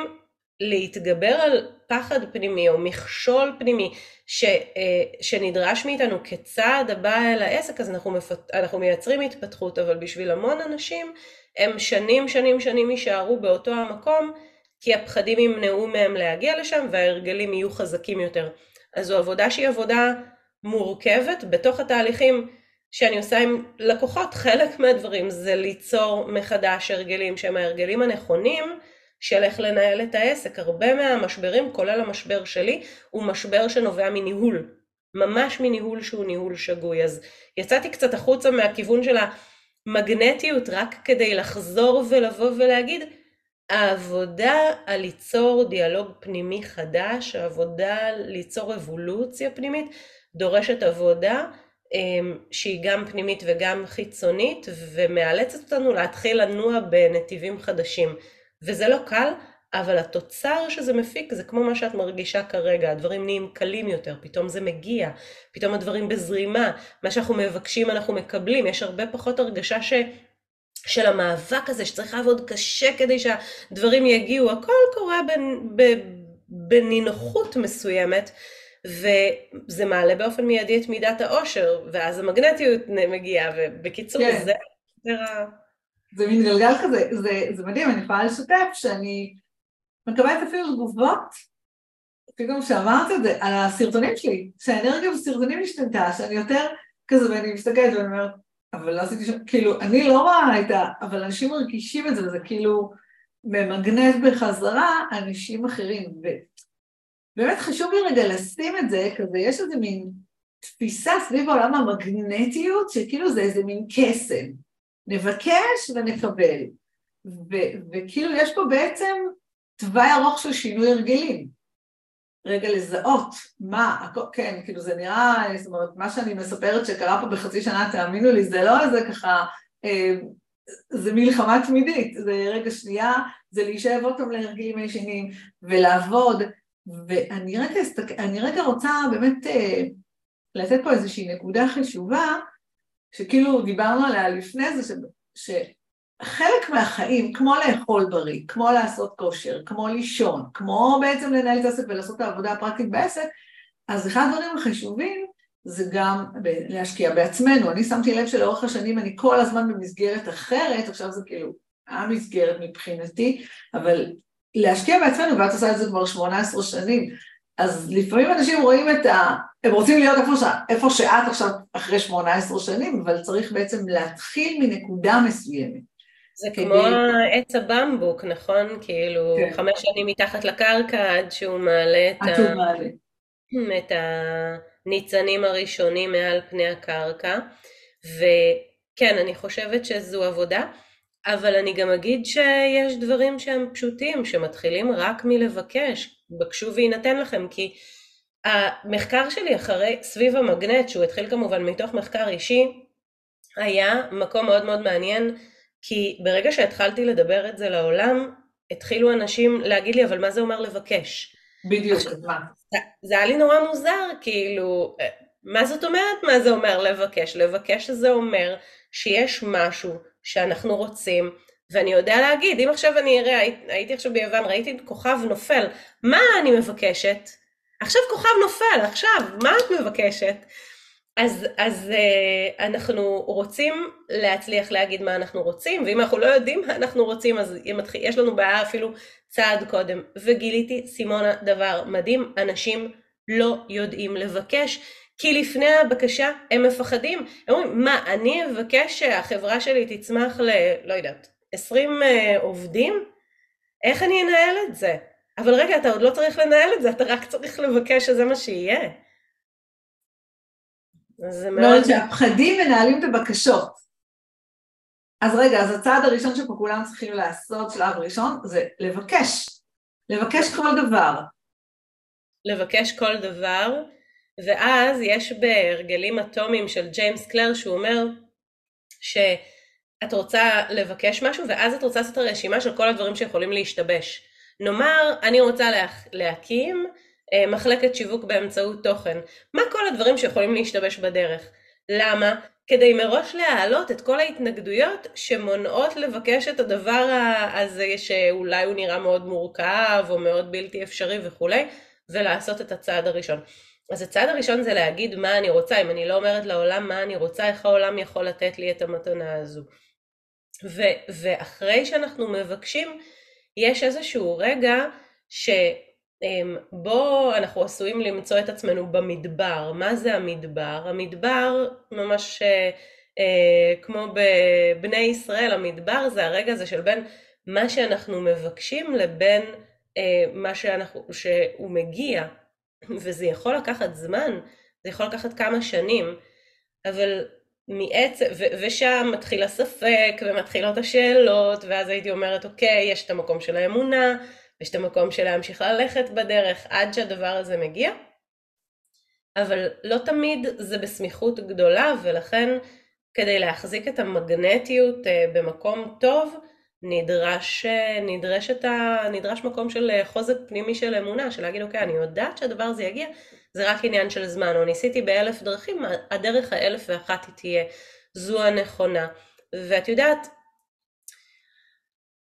להתגבר על פחד פנימי או מכשול פנימי ש, אה, שנדרש מאיתנו כצעד הבא אל העסק, אז אנחנו, מפת... אנחנו מייצרים התפתחות, אבל בשביל המון אנשים הם שנים שנים שנים יישארו באותו המקום, כי הפחדים ימנעו מהם להגיע לשם וההרגלים יהיו חזקים יותר. אז זו עבודה שהיא עבודה מורכבת בתוך התהליכים שאני עושה עם לקוחות, חלק מהדברים זה ליצור מחדש הרגלים שהם ההרגלים הנכונים, של איך לנהל את העסק. הרבה מהמשברים, כולל המשבר שלי, הוא משבר שנובע מניהול. ממש מניהול שהוא ניהול שגוי. אז יצאתי קצת החוצה מהכיוון של המגנטיות רק כדי לחזור ולבוא ולהגיד, העבודה על ליצור דיאלוג פנימי חדש, העבודה על ליצור אבולוציה פנימית, דורשת עבודה אמ, שהיא גם פנימית וגם חיצונית, ומאלצת אותנו להתחיל לנוע בנתיבים חדשים. וזה לא קל, אבל התוצר שזה מפיק זה כמו מה שאת מרגישה כרגע, הדברים נהיים קלים יותר, פתאום זה מגיע, פתאום הדברים בזרימה, מה שאנחנו מבקשים אנחנו מקבלים, יש הרבה פחות הרגשה ש... של המאבק הזה שצריך לעבוד קשה כדי שהדברים יגיעו, הכל קורה בנינוחות מסוימת. וזה מעלה באופן מיידי את מידת העושר, ואז המגנטיות מגיעה, ובקיצור כן. זה... זה מין גלגל כזה, זה, זה מדהים, אני יכולה לשתף שאני מקבלת אפילו תגובות, פתאום שאמרת את זה, על הסרטונים שלי, שהאנרגיה בסרטונים השתנתה, שאני יותר כזה, ואני מסתכלת ואני אומרת, אבל לא עשיתי שם, כאילו, אני לא רואה את ה... אבל אנשים מרגישים את זה, וזה כאילו ממגנט בחזרה אנשים אחרים. ובאמת חשוב לי רגע לשים את זה, כזה, יש איזה מין תפיסה סביב עולם המגנטיות, שכאילו זה איזה מין קסם. נבקש ונקבל. ו- וכאילו יש פה בעצם תוואי ארוך של שינוי הרגלים. רגע לזהות מה, כן, כאילו זה נראה, זאת אומרת, מה שאני מספרת שקרה פה בחצי שנה, תאמינו לי, זה לא איזה ככה, אה, זה מלחמה תמידית, זה רגע שנייה, זה להישאב עוד פעם להרגלים הישנים ולעבוד, ואני רגע, אני רגע רוצה באמת אה, לתת פה איזושהי נקודה חשובה, שכאילו דיברנו עליה לפני זה, ש, שחלק מהחיים, כמו לאכול בריא, כמו לעשות כושר, כמו לישון, כמו בעצם לנהל את העסק ולעשות את העבודה הפרקטית בעסק, אז אחד הדברים החשובים זה גם להשקיע בעצמנו. אני שמתי לב שלאורך השנים אני כל הזמן במסגרת אחרת, עכשיו זה כאילו המסגרת מבחינתי, אבל להשקיע בעצמנו, ואת עושה את זה כבר 18 שנים, אז לפעמים אנשים רואים את ה... הם רוצים להיות איפה, ש... איפה שאת עכשיו אחרי 18 שנים, אבל צריך בעצם להתחיל מנקודה מסוימת. זה כדי... כמו עץ הבמבוק, נכון? כאילו כן. חמש שנים מתחת לקרקע עד שהוא מעלה את, ה... מעלה. את הניצנים הראשונים מעל פני הקרקע. וכן, אני חושבת שזו עבודה. אבל אני גם אגיד שיש דברים שהם פשוטים, שמתחילים רק מלבקש, בקשו ויינתן לכם, כי המחקר שלי אחרי, סביב המגנט, שהוא התחיל כמובן מתוך מחקר אישי, היה מקום מאוד מאוד מעניין, כי ברגע שהתחלתי לדבר את זה לעולם, התחילו אנשים להגיד לי, אבל מה זה אומר לבקש? בדיוק, עכשיו, מה? זה, זה היה לי נורא מוזר, כאילו, מה זאת אומרת מה זה אומר לבקש? לבקש זה אומר שיש משהו שאנחנו רוצים, ואני יודע להגיד, אם עכשיו אני אראה, הייתי עכשיו ביוון, ראיתי כוכב נופל, מה אני מבקשת? עכשיו כוכב נופל, עכשיו, מה את מבקשת? אז, אז uh, אנחנו רוצים להצליח להגיד מה אנחנו רוצים, ואם אנחנו לא יודעים מה אנחנו רוצים, אז יש לנו בעיה אפילו צעד קודם. וגיליתי, סימונה, דבר מדהים, אנשים לא יודעים לבקש, כי לפני הבקשה הם מפחדים. הם אומרים, מה, אני אבקש שהחברה שלי תצמח ל... לא יודעת, 20 אה, עובדים? איך אני אנהל את זה? אבל רגע, אתה עוד לא צריך לנהל את זה, אתה רק צריך לבקש שזה מה שיהיה. זה מאוד... אומרת שהפחדים מנהלים את הבקשות. אז רגע, אז הצעד הראשון שפה כולם צריכים לעשות, שלב ראשון, זה לבקש. לבקש כל דבר. לבקש כל דבר, ואז יש בהרגלים אטומיים של ג'יימס קלר שהוא אומר שאת רוצה לבקש משהו ואז את רוצה לעשות הרשימה של כל הדברים שיכולים להשתבש. נאמר אני רוצה לה, להקים אה, מחלקת שיווק באמצעות תוכן, מה כל הדברים שיכולים להשתבש בדרך? למה? כדי מראש להעלות את כל ההתנגדויות שמונעות לבקש את הדבר הזה שאולי הוא נראה מאוד מורכב או מאוד בלתי אפשרי וכולי ולעשות את הצעד הראשון. אז הצעד הראשון זה להגיד מה אני רוצה, אם אני לא אומרת לעולם מה אני רוצה, איך העולם יכול לתת לי את המתנה הזו. ו- ואחרי שאנחנו מבקשים, יש איזשהו רגע שבו אנחנו עשויים למצוא את עצמנו במדבר. מה זה המדבר? המדבר ממש אה, אה, כמו בבני ישראל, המדבר זה הרגע הזה של בין מה שאנחנו מבקשים לבין אה, מה שאנחנו, שהוא מגיע. וזה יכול לקחת זמן, זה יכול לקחת כמה שנים, אבל מעצם, ושם מתחיל הספק ומתחילות השאלות, ואז הייתי אומרת, אוקיי, יש את המקום של האמונה, יש את המקום של להמשיך ללכת בדרך עד שהדבר הזה מגיע, אבל לא תמיד זה בסמיכות גדולה, ולכן כדי להחזיק את המגנטיות אה, במקום טוב, נדרש, נדרש, ה, נדרש מקום של חוזק פנימי של אמונה, של להגיד אוקיי, אני יודעת שהדבר הזה יגיע, זה רק עניין של זמן, או ניסיתי באלף דרכים, הדרך האלף ואחת היא תהיה זו הנכונה. ואת יודעת,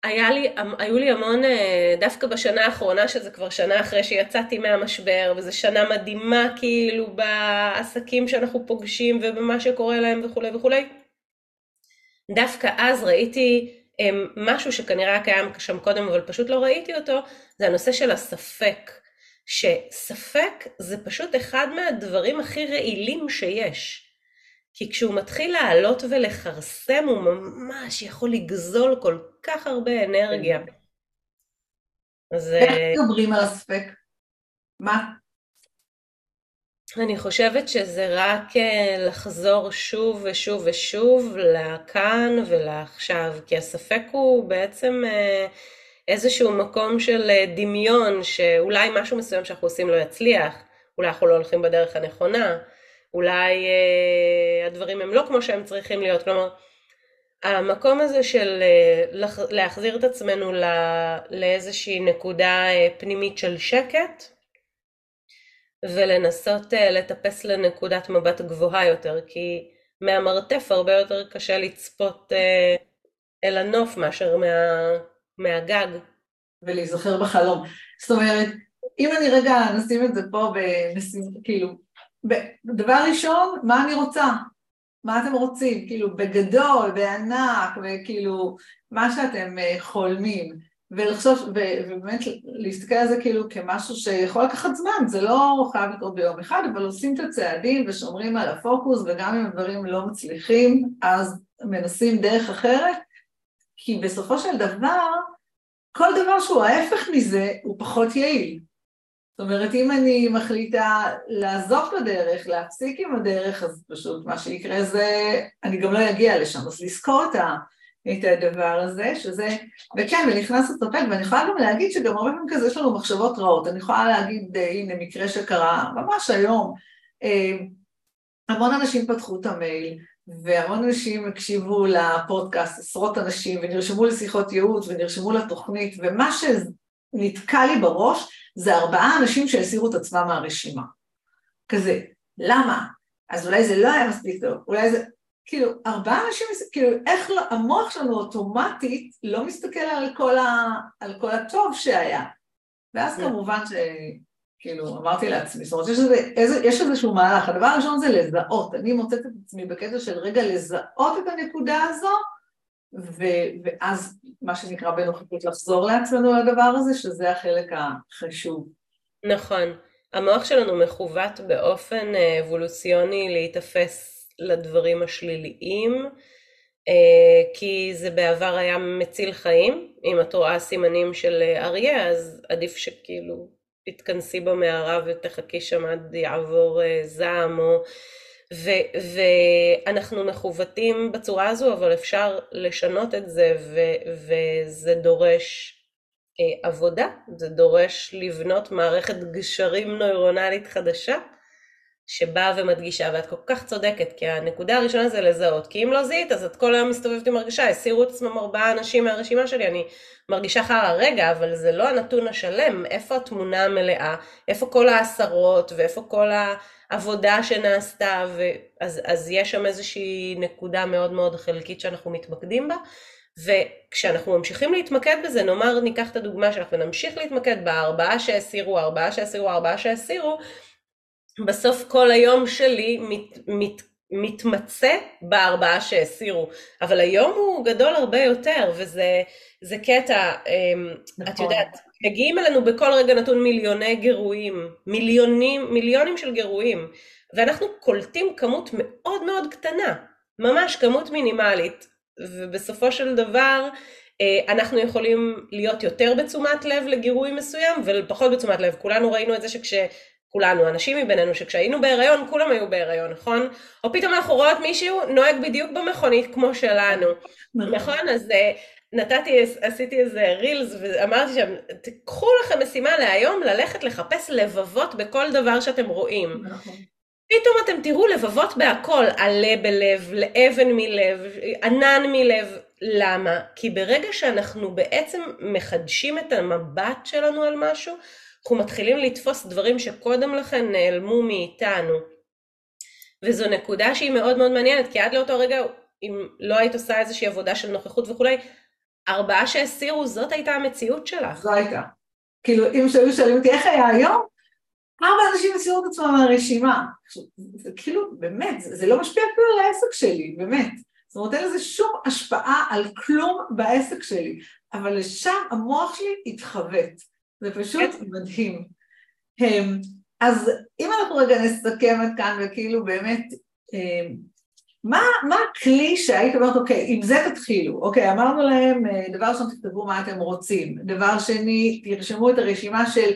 היה לי, היו לי המון, אה, דווקא בשנה האחרונה, שזה כבר שנה אחרי שיצאתי מהמשבר, וזו שנה מדהימה כאילו בעסקים שאנחנו פוגשים ובמה שקורה להם וכולי וכולי, דווקא אז ראיתי משהו שכנראה היה קיים שם קודם אבל פשוט לא ראיתי אותו, זה הנושא של הספק. שספק זה פשוט אחד מהדברים הכי רעילים שיש. כי כשהוא מתחיל לעלות ולכרסם הוא ממש יכול לגזול כל כך הרבה אנרגיה. כן. אז... איך מדברים על הספק? מה? אני חושבת שזה רק אה, לחזור שוב ושוב ושוב לכאן ולעכשיו, כי הספק הוא בעצם, אה, איזשהו מקום של אה, דמיון שאולי משהו מסוים שאנחנו עושים לא יצליח, אולי אנחנו לא הולכים בדרך הנכונה, אולי אה, הדברים הם לא כמו שהם צריכים להיות, כלומר המקום הזה של אה, להחזיר את עצמנו לא, לאיזושהי נקודה אה, פנימית של שקט ולנסות אה, לטפס לנקודת מבט גבוהה יותר, כי מהמרתף הרבה יותר קשה לצפות אל הנוף מאשר מה, מהגג. ולהיזכר בחלום. זאת אומרת, אם אני רגע נשים את זה פה בנשים, כאילו, דבר ראשון, מה אני רוצה? מה אתם רוצים? כאילו, בגדול, בענק, וכאילו, מה שאתם אה, חולמים. ולחשוב, ובאמת להסתכל על זה כאילו כמשהו שיכול לקחת זמן, זה לא חייב לקרות ביום אחד, אבל עושים את הצעדים ושומרים על הפוקוס, וגם אם הדברים לא מצליחים, אז מנסים דרך אחרת, כי בסופו של דבר, כל דבר שהוא ההפך מזה, הוא פחות יעיל. זאת אומרת, אם אני מחליטה לעזוב את הדרך, להפסיק עם הדרך, אז פשוט מה שיקרה זה, אני גם לא אגיע לשם, אז לזכור את, ה, את הדבר הזה, שזה, וכן, ונכנס לטרפק, ואני יכולה גם להגיד שגם הרבה פעמים כזה יש לנו מחשבות רעות, אני יכולה להגיד, אה, הנה, מקרה שקרה ממש היום, אה, המון אנשים פתחו את המייל, והמון אנשים הקשיבו לפודקאסט, עשרות אנשים, ונרשמו לשיחות ייעוץ, ונרשמו לתוכנית, ומה שנתקע לי בראש, זה ארבעה אנשים שהסירו את עצמם מהרשימה. כזה, למה? אז אולי זה לא היה מספיק טוב, אולי זה... כאילו, ארבעה אנשים, כאילו, איך לא, המוח שלנו אוטומטית לא מסתכל על כל, ה, על כל הטוב שהיה. ואז yeah. כמובן ש... כאילו, אמרתי לעצמי, זאת אומרת, יש, איזה, יש איזשהו מהלך, הדבר הראשון זה לזהות, אני מוצאת את עצמי בקטע של רגע לזהות את הנקודה הזו, ו, ואז מה שנקרא בנוכחות לחזור לעצמנו לדבר הזה, שזה החלק החשוב. נכון. המוח שלנו מכוות באופן אה, אבולוציוני להיתפס לדברים השליליים, אה, כי זה בעבר היה מציל חיים. אם את רואה סימנים של אה, אריה, אז עדיף שכאילו תתכנסי במערה ותחכי שם עד יעבור זעם, או ו- ואנחנו מכוותים בצורה הזו, אבל אפשר לשנות את זה, ו- וזה דורש אה, עבודה, זה דורש לבנות מערכת גשרים נוירונלית חדשה, שבאה ומדגישה, ואת כל כך צודקת, כי הנקודה הראשונה זה לזהות, כי אם לא זיהית, אז את כל היום מסתובבת עם הרגשה, הסירו את עצמם ארבעה אנשים מהרשימה שלי, אני מרגישה חרא, רגע, אבל זה לא הנתון השלם, איפה התמונה המלאה, איפה כל העשרות, ואיפה כל ה... עבודה שנעשתה, ואז, אז יש שם איזושהי נקודה מאוד מאוד חלקית שאנחנו מתמקדים בה, וכשאנחנו ממשיכים להתמקד בזה, נאמר ניקח את הדוגמה שלך ונמשיך להתמקד בארבעה שהסירו, ארבעה שהסירו, ארבעה שהסירו, בסוף כל היום שלי מת, מת, מתמצא בארבעה שהסירו, אבל היום הוא גדול הרבה יותר, וזה קטע, אמ, נכון. את יודעת, מגיעים אלינו בכל רגע נתון מיליוני גירויים, מיליונים, מיליונים של גירויים, ואנחנו קולטים כמות מאוד מאוד קטנה, ממש כמות מינימלית, ובסופו של דבר אה, אנחנו יכולים להיות יותר בתשומת לב לגירוי מסוים ופחות בתשומת לב. כולנו ראינו את זה שכש... כולנו, אנשים מבינינו, שכשהיינו בהיריון, כולם היו בהיריון, נכון? או פתאום אנחנו רואות מישהו נוהג בדיוק במכונית כמו שלנו, נכון? נכון? אז אה, נתתי, עשיתי איזה רילס ואמרתי שם, תקחו לכם משימה להיום ללכת לחפש לבבות בכל דבר שאתם רואים. נכון. פתאום אתם תראו לבבות בהכל, עלה בלב, לאבן מלב, ענן מלב. למה? כי ברגע שאנחנו בעצם מחדשים את המבט שלנו על משהו, אנחנו מתחילים לתפוס דברים שקודם לכן נעלמו מאיתנו. וזו נקודה שהיא מאוד מאוד מעניינת, כי עד לאותו רגע, אם לא היית עושה איזושהי עבודה של נוכחות וכולי, ארבעה שהסירו, זאת הייתה המציאות שלך. זו הייתה. כאילו, אם שהיו שואלים אותי איך היה היום, ארבע אנשים הסירו את עצמם מהרשימה. זה כאילו, באמת, זה, זה לא משפיע אפילו על העסק שלי, באמת. זאת אומרת, אין לזה שום השפעה על כלום בעסק שלי, אבל לשם המוח שלי התחוות. זה פשוט כן. מדהים. אז אם אנחנו רגע נסכם את כאן וכאילו באמת אמ, מה, מה הכלי שהיית אומרת, אוקיי, עם זה תתחילו, אוקיי, אמרנו להם, אה, דבר ראשון תכתבו מה אתם רוצים, דבר שני, תרשמו את הרשימה של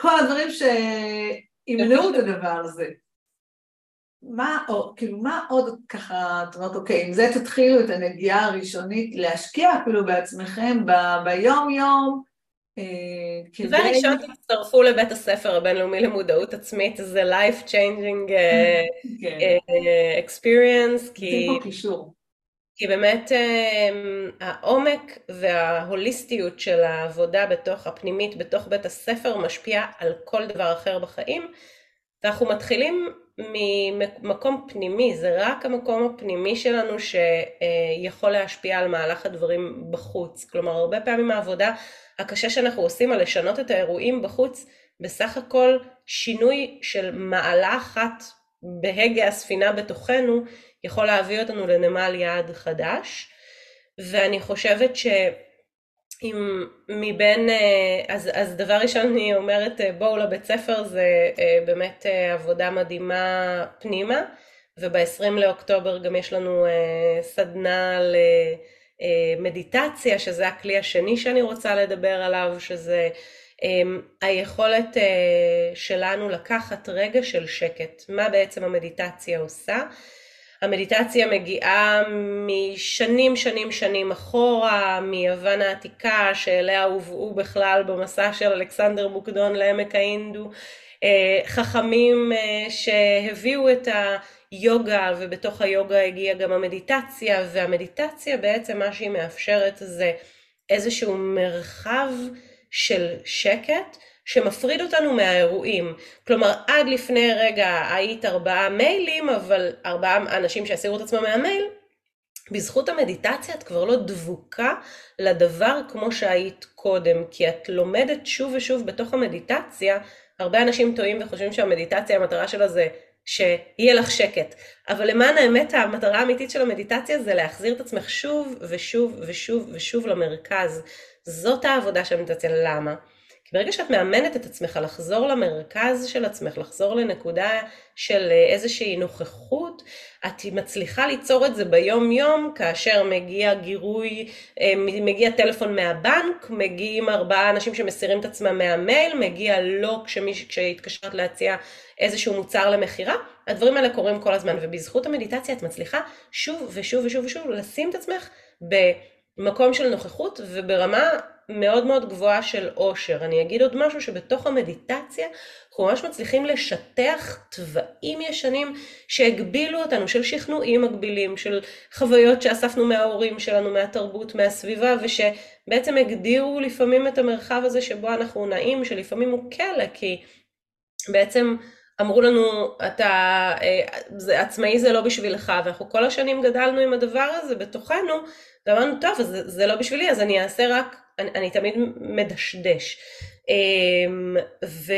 כל הדברים שימנעו את הדבר הזה. מה, או, כאילו, מה עוד ככה, את אומרת, אוקיי, עם זה תתחילו את הנגיעה הראשונית להשקיע אפילו בעצמכם ב- ביום-יום, אה, כדי... וראשון תצטרפו לבית הספר הבינלאומי למודעות עצמית, זה life changing uh, כן. uh, experience, כי... כי באמת העומק וההוליסטיות של העבודה בתוך הפנימית, בתוך בית הספר, משפיע על כל דבר אחר בחיים, ואנחנו מתחילים ממקום פנימי, זה רק המקום הפנימי שלנו שיכול להשפיע על מהלך הדברים בחוץ. כלומר, הרבה פעמים העבודה הקשה שאנחנו עושים על לשנות את האירועים בחוץ, בסך הכל שינוי של מעלה אחת בהגה הספינה בתוכנו, יכול להביא אותנו לנמל יעד חדש. ואני חושבת ש... אם מבין, אה, אז, אז דבר ראשון אני אומרת אה, בואו לבית ספר זה אה, באמת עבודה מדהימה פנימה וב-20 לאוקטובר גם יש לנו סדנה למדיטציה שזה הכלי השני שאני רוצה לדבר עליו שזה היכולת שלנו לקחת רגע של שקט, מה בעצם המדיטציה עושה המדיטציה מגיעה משנים שנים שנים אחורה, מיוון העתיקה שאליה הובאו בכלל במסע של אלכסנדר מוקדון לעמק ההינדו, אה, חכמים אה, שהביאו את היוגה ובתוך היוגה הגיעה גם המדיטציה והמדיטציה בעצם מה שהיא מאפשרת זה איזשהו מרחב של שקט שמפריד אותנו מהאירועים. כלומר, עד לפני רגע היית ארבעה מיילים, אבל ארבעה אנשים שהסירו את עצמם מהמייל, בזכות המדיטציה את כבר לא דבוקה לדבר כמו שהיית קודם, כי את לומדת שוב ושוב בתוך המדיטציה, הרבה אנשים טועים וחושבים שהמדיטציה המטרה שלה זה שיהיה לך שקט, אבל למען האמת המטרה האמיתית של המדיטציה זה להחזיר את עצמך שוב ושוב ושוב ושוב למרכז. זאת העבודה של המדיטציה, למה? כי ברגע שאת מאמנת את עצמך לחזור למרכז של עצמך, לחזור לנקודה של אה, איזושהי נוכחות, את מצליחה ליצור את זה ביום יום כאשר מגיע גירוי, אה, מגיע טלפון מהבנק, מגיעים ארבעה אנשים שמסירים את עצמם מהמייל, מגיע לא כשהתקשרת להציע איזשהו מוצר למכירה, הדברים האלה קורים כל הזמן ובזכות המדיטציה את מצליחה שוב ושוב ושוב ושוב לשים את עצמך במקום של נוכחות וברמה מאוד מאוד גבוהה של עושר. אני אגיד עוד משהו שבתוך המדיטציה אנחנו ממש מצליחים לשטח תוואים ישנים שהגבילו אותנו, של שכנועים מגבילים, של חוויות שאספנו מההורים שלנו, מהתרבות, מהסביבה, ושבעצם הגדירו לפעמים את המרחב הזה שבו אנחנו נעים, שלפעמים הוא כלא, כי בעצם אמרו לנו, אתה אה, זה, עצמאי זה לא בשבילך, ואנחנו כל השנים גדלנו עם הדבר הזה בתוכנו, ואמרנו, טוב, זה, זה לא בשבילי, אז אני אעשה רק אני, אני תמיד מדשדש. אמ, ו,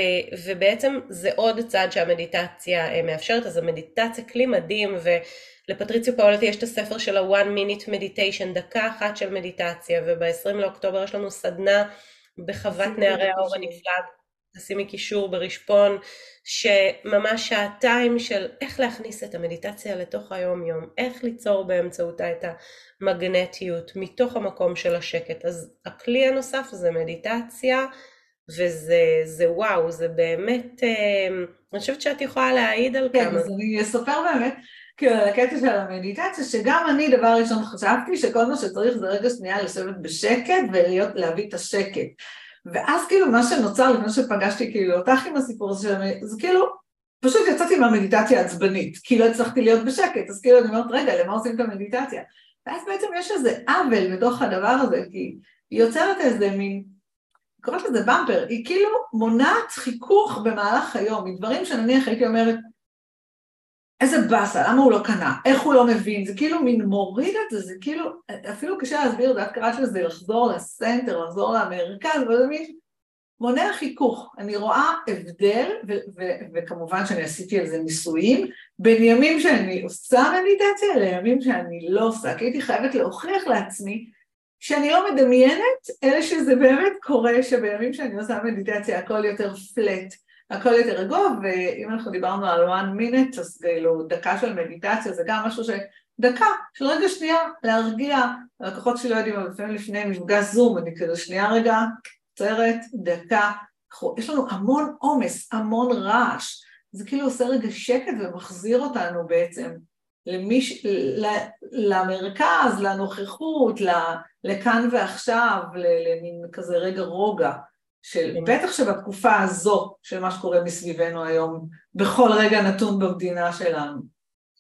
ובעצם זה עוד צעד שהמדיטציה אה, מאפשרת, אז המדיטציה כלי מדהים ולפטריציו פאולטי יש את הספר של ה-one minute meditation, דקה אחת של מדיטציה וב-20 לאוקטובר יש לנו סדנה בחוות נערי האור הנפלא, תשימי קישור ברשפון, שממש שעתיים של איך להכניס את המדיטציה לתוך היום יום, איך ליצור באמצעותה את המגנטיות מתוך המקום של השקט. אז הכלי הנוסף זה מדיטציה, וזה זה וואו, זה באמת, אה, אני חושבת שאת יכולה להעיד על כן, כמה. כן, אז אני אספר באמת. כאילו על הקטע של המדיטציה, שגם אני דבר ראשון חשבתי שכל מה שצריך זה רגע שנייה לשבת בשקט ולהביא את השקט. ואז כאילו מה שנוצר לפני שפגשתי כאילו אותך עם הסיפור הזה, זה כאילו פשוט יצאתי מהמדיטציה העצבנית, כי לא הצלחתי להיות בשקט, אז כאילו אני אומרת רגע למה עושים את המדיטציה? ואז בעצם יש איזה עוול בתוך הדבר הזה, כי היא יוצרת איזה מין, קוראת לזה במפר, היא כאילו מונעת חיכוך במהלך היום, מדברים שנניח הייתי אומרת איזה באסה, למה הוא לא קנה, איך הוא לא מבין, זה כאילו מין מוריד את זה, זה כאילו, אפילו קשה להסביר, את קראת לזה לחזור לסנטר, לחזור למרכז, וזה מין מונע חיכוך. אני רואה הבדל, וכמובן שאני עשיתי על זה ניסויים, בין ימים שאני עושה מדיטציה לימים שאני לא עושה, כי הייתי חייבת להוכיח לעצמי שאני לא מדמיינת, אלא שזה באמת קורה שבימים שאני עושה מדיטציה הכל יותר פלט. הכל יותר רגוע, ואם אנחנו דיברנו על one minute, אז כאילו דקה של מדיטציה זה גם משהו ש... דקה, של רגע שנייה להרגיע, הלקוחות שלי לא יודעים, אבל לפעמים לפני מפגש זום, אני כזה שנייה רגע, עוצרת, דקה, יש לנו המון עומס, המון רעש, זה כאילו עושה רגע שקט ומחזיר אותנו בעצם למיש... למרכז, לנוכחות, לכאן ועכשיו, למין כזה רגע רוגע. של, כן. בטח שבתקופה הזו של מה שקורה מסביבנו היום, בכל רגע נתון במדינה שלנו.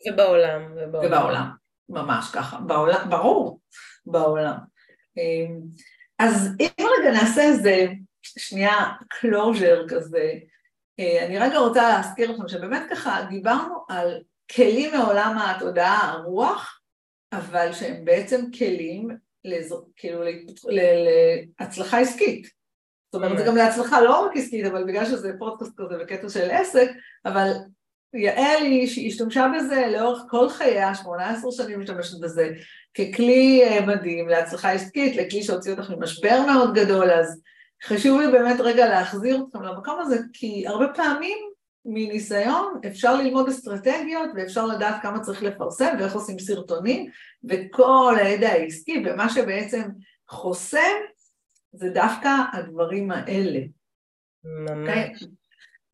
ובעולם. ובעולם, ובעולם ממש ככה, בעולם, ברור, בעולם. אמ, אז אם רגע נעשה איזה שנייה closure כזה, אה, אני רגע רוצה להזכיר לכם שבאמת ככה דיברנו על כלים מעולם התודעה, הרוח, אבל שהם בעצם כלים לז... כאילו להצלחה עסקית. זאת אומרת, זה גם להצלחה לא רק עסקית, אבל בגלל שזה פודקאסט כזה בקטע של עסק, אבל יעל היא השתמשה בזה לאורך כל חייה, 18 שנים משתמשת בזה, ככלי אה, מדהים להצלחה עסקית, לכלי שהוציא אותך ממשבר מאוד גדול, אז חשוב לי באמת רגע להחזיר אתכם למקום הזה, כי הרבה פעמים מניסיון אפשר ללמוד אסטרטגיות ואפשר לדעת כמה צריך לפרסם ואיך עושים סרטונים וכל הידע העסקי ומה שבעצם חוסם זה דווקא הדברים האלה. ממש. Okay? אוקיי?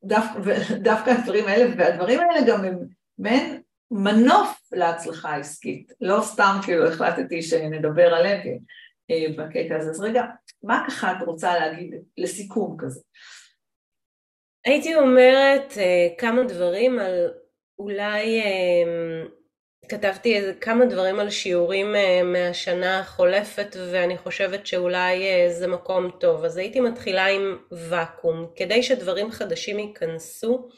דווקא, דווקא הדברים האלה, והדברים האלה גם הם מעין מנוף להצלחה העסקית. לא סתם כאילו החלטתי שנדבר עליהם אה, בקטע הזה. אז רגע, מה ככה את רוצה להגיד לסיכום כזה? הייתי אומרת uh, כמה דברים על אולי uh, כתבתי איזה כמה דברים על שיעורים uh, מהשנה החולפת ואני חושבת שאולי uh, זה מקום טוב. אז הייתי מתחילה עם ואקום. כדי שדברים חדשים ייכנסו,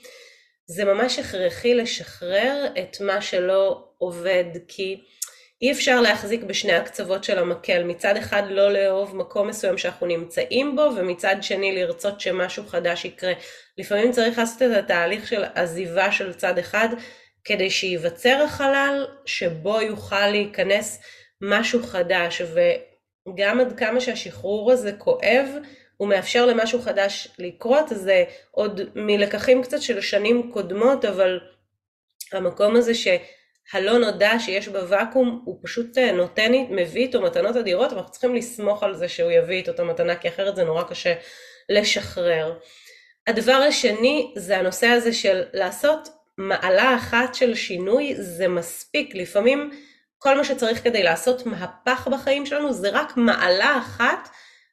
זה ממש הכרחי לשחרר את מה שלא עובד, כי אי אפשר להחזיק בשני הקצוות של המקל, מצד אחד לא לאהוב מקום מסוים שאנחנו נמצאים בו, ומצד שני לרצות שמשהו חדש יקרה. לפעמים צריך לעשות את התהליך של עזיבה של צד אחד, כדי שייווצר החלל שבו יוכל להיכנס משהו חדש, וגם עד כמה שהשחרור הזה כואב, הוא מאפשר למשהו חדש לקרות, זה עוד מלקחים קצת של שנים קודמות, אבל המקום הזה ש... הלא נודע שיש בוואקום הוא פשוט אה, נותן, מביא איתו מתנות אדירות ואנחנו צריכים לסמוך על זה שהוא יביא איתו את המתנה כי אחרת זה נורא קשה לשחרר. הדבר השני זה הנושא הזה של לעשות מעלה אחת של שינוי זה מספיק, לפעמים כל מה שצריך כדי לעשות מהפך בחיים שלנו זה רק מעלה אחת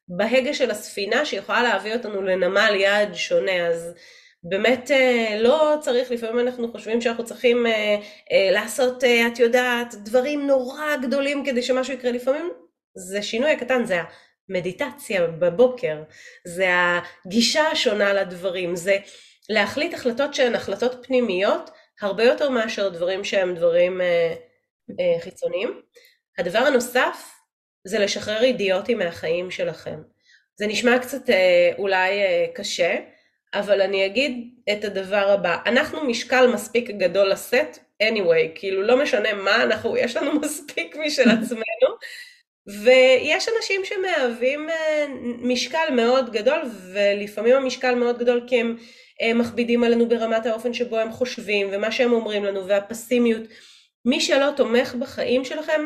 בהגה של הספינה שיכולה להביא אותנו לנמל יעד שונה, אז באמת אה, לא צריך, לפעמים אנחנו חושבים שאנחנו צריכים אה, אה, לעשות, את יודעת, דברים נורא גדולים כדי שמשהו יקרה, לפעמים זה שינוי הקטן, זה המדיטציה בבוקר, זה הגישה השונה לדברים, זה להחליט החלטות שהן החלטות פנימיות, הרבה יותר מאשר דברים שהם דברים חיצוניים. הדבר הנוסף זה לשחרר אידיוטים מהחיים שלכם. זה נשמע קצת אולי קשה, אבל אני אגיד את הדבר הבא, אנחנו משקל מספיק גדול לשאת, anyway, כאילו לא משנה מה, אנחנו, יש לנו מספיק משל עצמנו, ויש אנשים שמהווים אה, משקל מאוד גדול, ולפעמים המשקל מאוד גדול כי הם אה, מכבידים עלינו ברמת האופן שבו הם חושבים, ומה שהם אומרים לנו, והפסימיות. מי שלא תומך בחיים שלכם,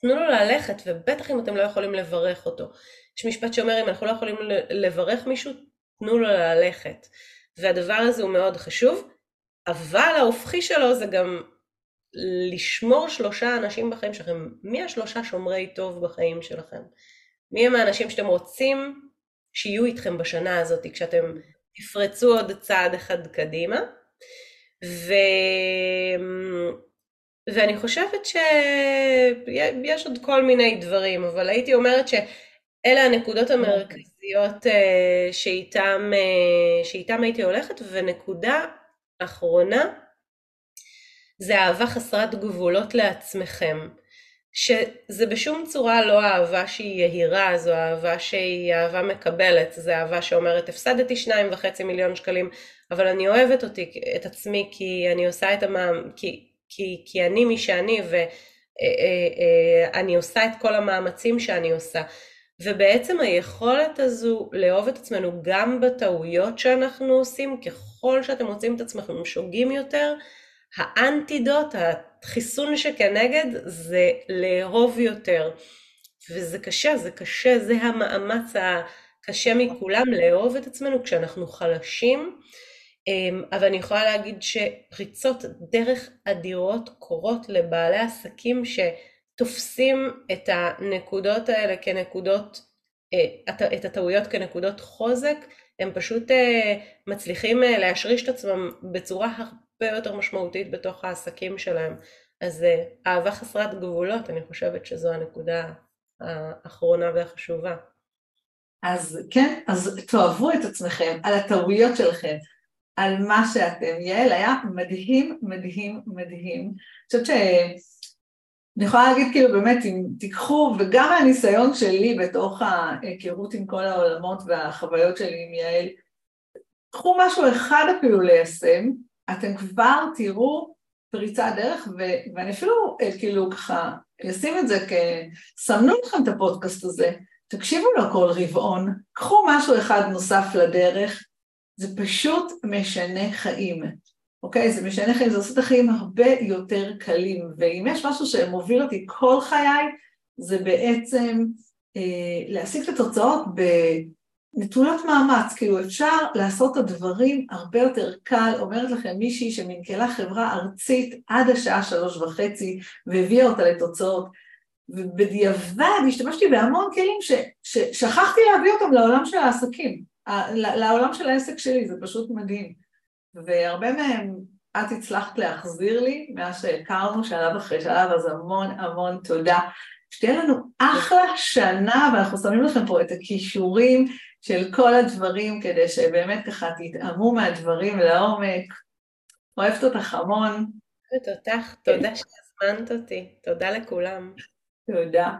תנו לו ללכת, ובטח אם אתם לא יכולים לברך אותו. יש משפט שאומר, אם אנחנו לא יכולים לברך מישהו, תנו לו ללכת. והדבר הזה הוא מאוד חשוב, אבל ההופכי שלו זה גם לשמור שלושה אנשים בחיים שלכם. מי השלושה שומרי טוב בחיים שלכם? מי הם האנשים שאתם רוצים שיהיו איתכם בשנה הזאת, כשאתם תפרצו עוד צעד אחד קדימה? ו... ואני חושבת שיש עוד כל מיני דברים, אבל הייתי אומרת שאלה הנקודות המרכזיות. המרכזיות אה, שאיתם, אה, שאיתם הייתי הולכת, ונקודה אחרונה זה אהבה חסרת גבולות לעצמכם. שזה בשום צורה לא אהבה שהיא יהירה, זו אהבה שהיא אהבה מקבלת, זו אהבה שאומרת הפסדתי שניים וחצי מיליון שקלים, אבל אני אוהבת אותי, את עצמי, כי אני עושה את המאמ... כי, כי, כי אני מי שאני ואני אה, עושה את כל המאמצים שאני עושה. ובעצם היכולת הזו לאהוב את עצמנו גם בטעויות שאנחנו עושים, ככל שאתם מוצאים את עצמכם שוגים יותר, האנטידוט, החיסון שכנגד, זה לאהוב יותר. וזה קשה, זה קשה, זה המאמץ הקשה מכולם, לאהוב את עצמנו כשאנחנו חלשים. אמ, אבל אני יכולה להגיד שפריצות דרך אדירות קורות לבעלי עסקים שתופסים את הנקודות האלה כנקודות, אה, את הטעויות כנקודות חוזק, הם פשוט אה, מצליחים אה, להשריש את עצמם בצורה הרבה יותר משמעותית בתוך העסקים שלהם. אז אהבה חסרת גבולות, אני חושבת שזו הנקודה האחרונה והחשובה. אז כן, אז תאהבו את עצמכם על הטעויות שלכם, על מה שאתם. יעל היה מדהים, מדהים, מדהים. אני חושבת ש... אני יכולה להגיד כאילו באמת אם תיקחו, וגם מהניסיון שלי בתוך ההיכרות עם כל העולמות והחוויות שלי עם יעל, קחו משהו אחד אפילו ליישם, אתם כבר תראו פריצת דרך, ו- ואני אפילו אה, כאילו ככה אשים את זה כ... סמנו לכם את הפודקאסט הזה, תקשיבו לו כל רבעון, קחו משהו אחד נוסף לדרך, זה פשוט משנה חיים, אוקיי? זה משנה חיים, זה עושה את החיים הרבה יותר קלים, ואם יש משהו שמוביל אותי כל חיי, זה בעצם אה, להשיג את התוצאות בנטולת מאמץ, כאילו אפשר לעשות את הדברים הרבה יותר קל, אומרת לכם מישהי שמנכלה חברה ארצית עד השעה שלוש וחצי והביאה אותה לתוצאות, ובדיעבד השתמשתי בהמון כלים ששכחתי להביא אותם לעולם של העסקים. לעולם של העסק שלי, זה פשוט מדהים. והרבה מהם את הצלחת להחזיר לי מאז שהכרנו שלב אחרי שלב, אז המון המון תודה. שתהיה לנו אחלה שנה, ואנחנו שמים לכם פה את הכישורים של כל הדברים, כדי שבאמת ככה תתאמו מהדברים לעומק. אוהבת אותך המון. אוהבת אותך, תודה שהזמנת אותי, תודה לכולם. תודה.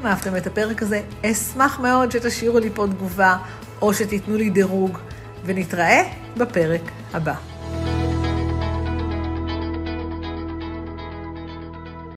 אם אהבתם את הפרק הזה, אשמח מאוד שתשאירו לי פה תגובה או שתיתנו לי דירוג, ונתראה בפרק הבא.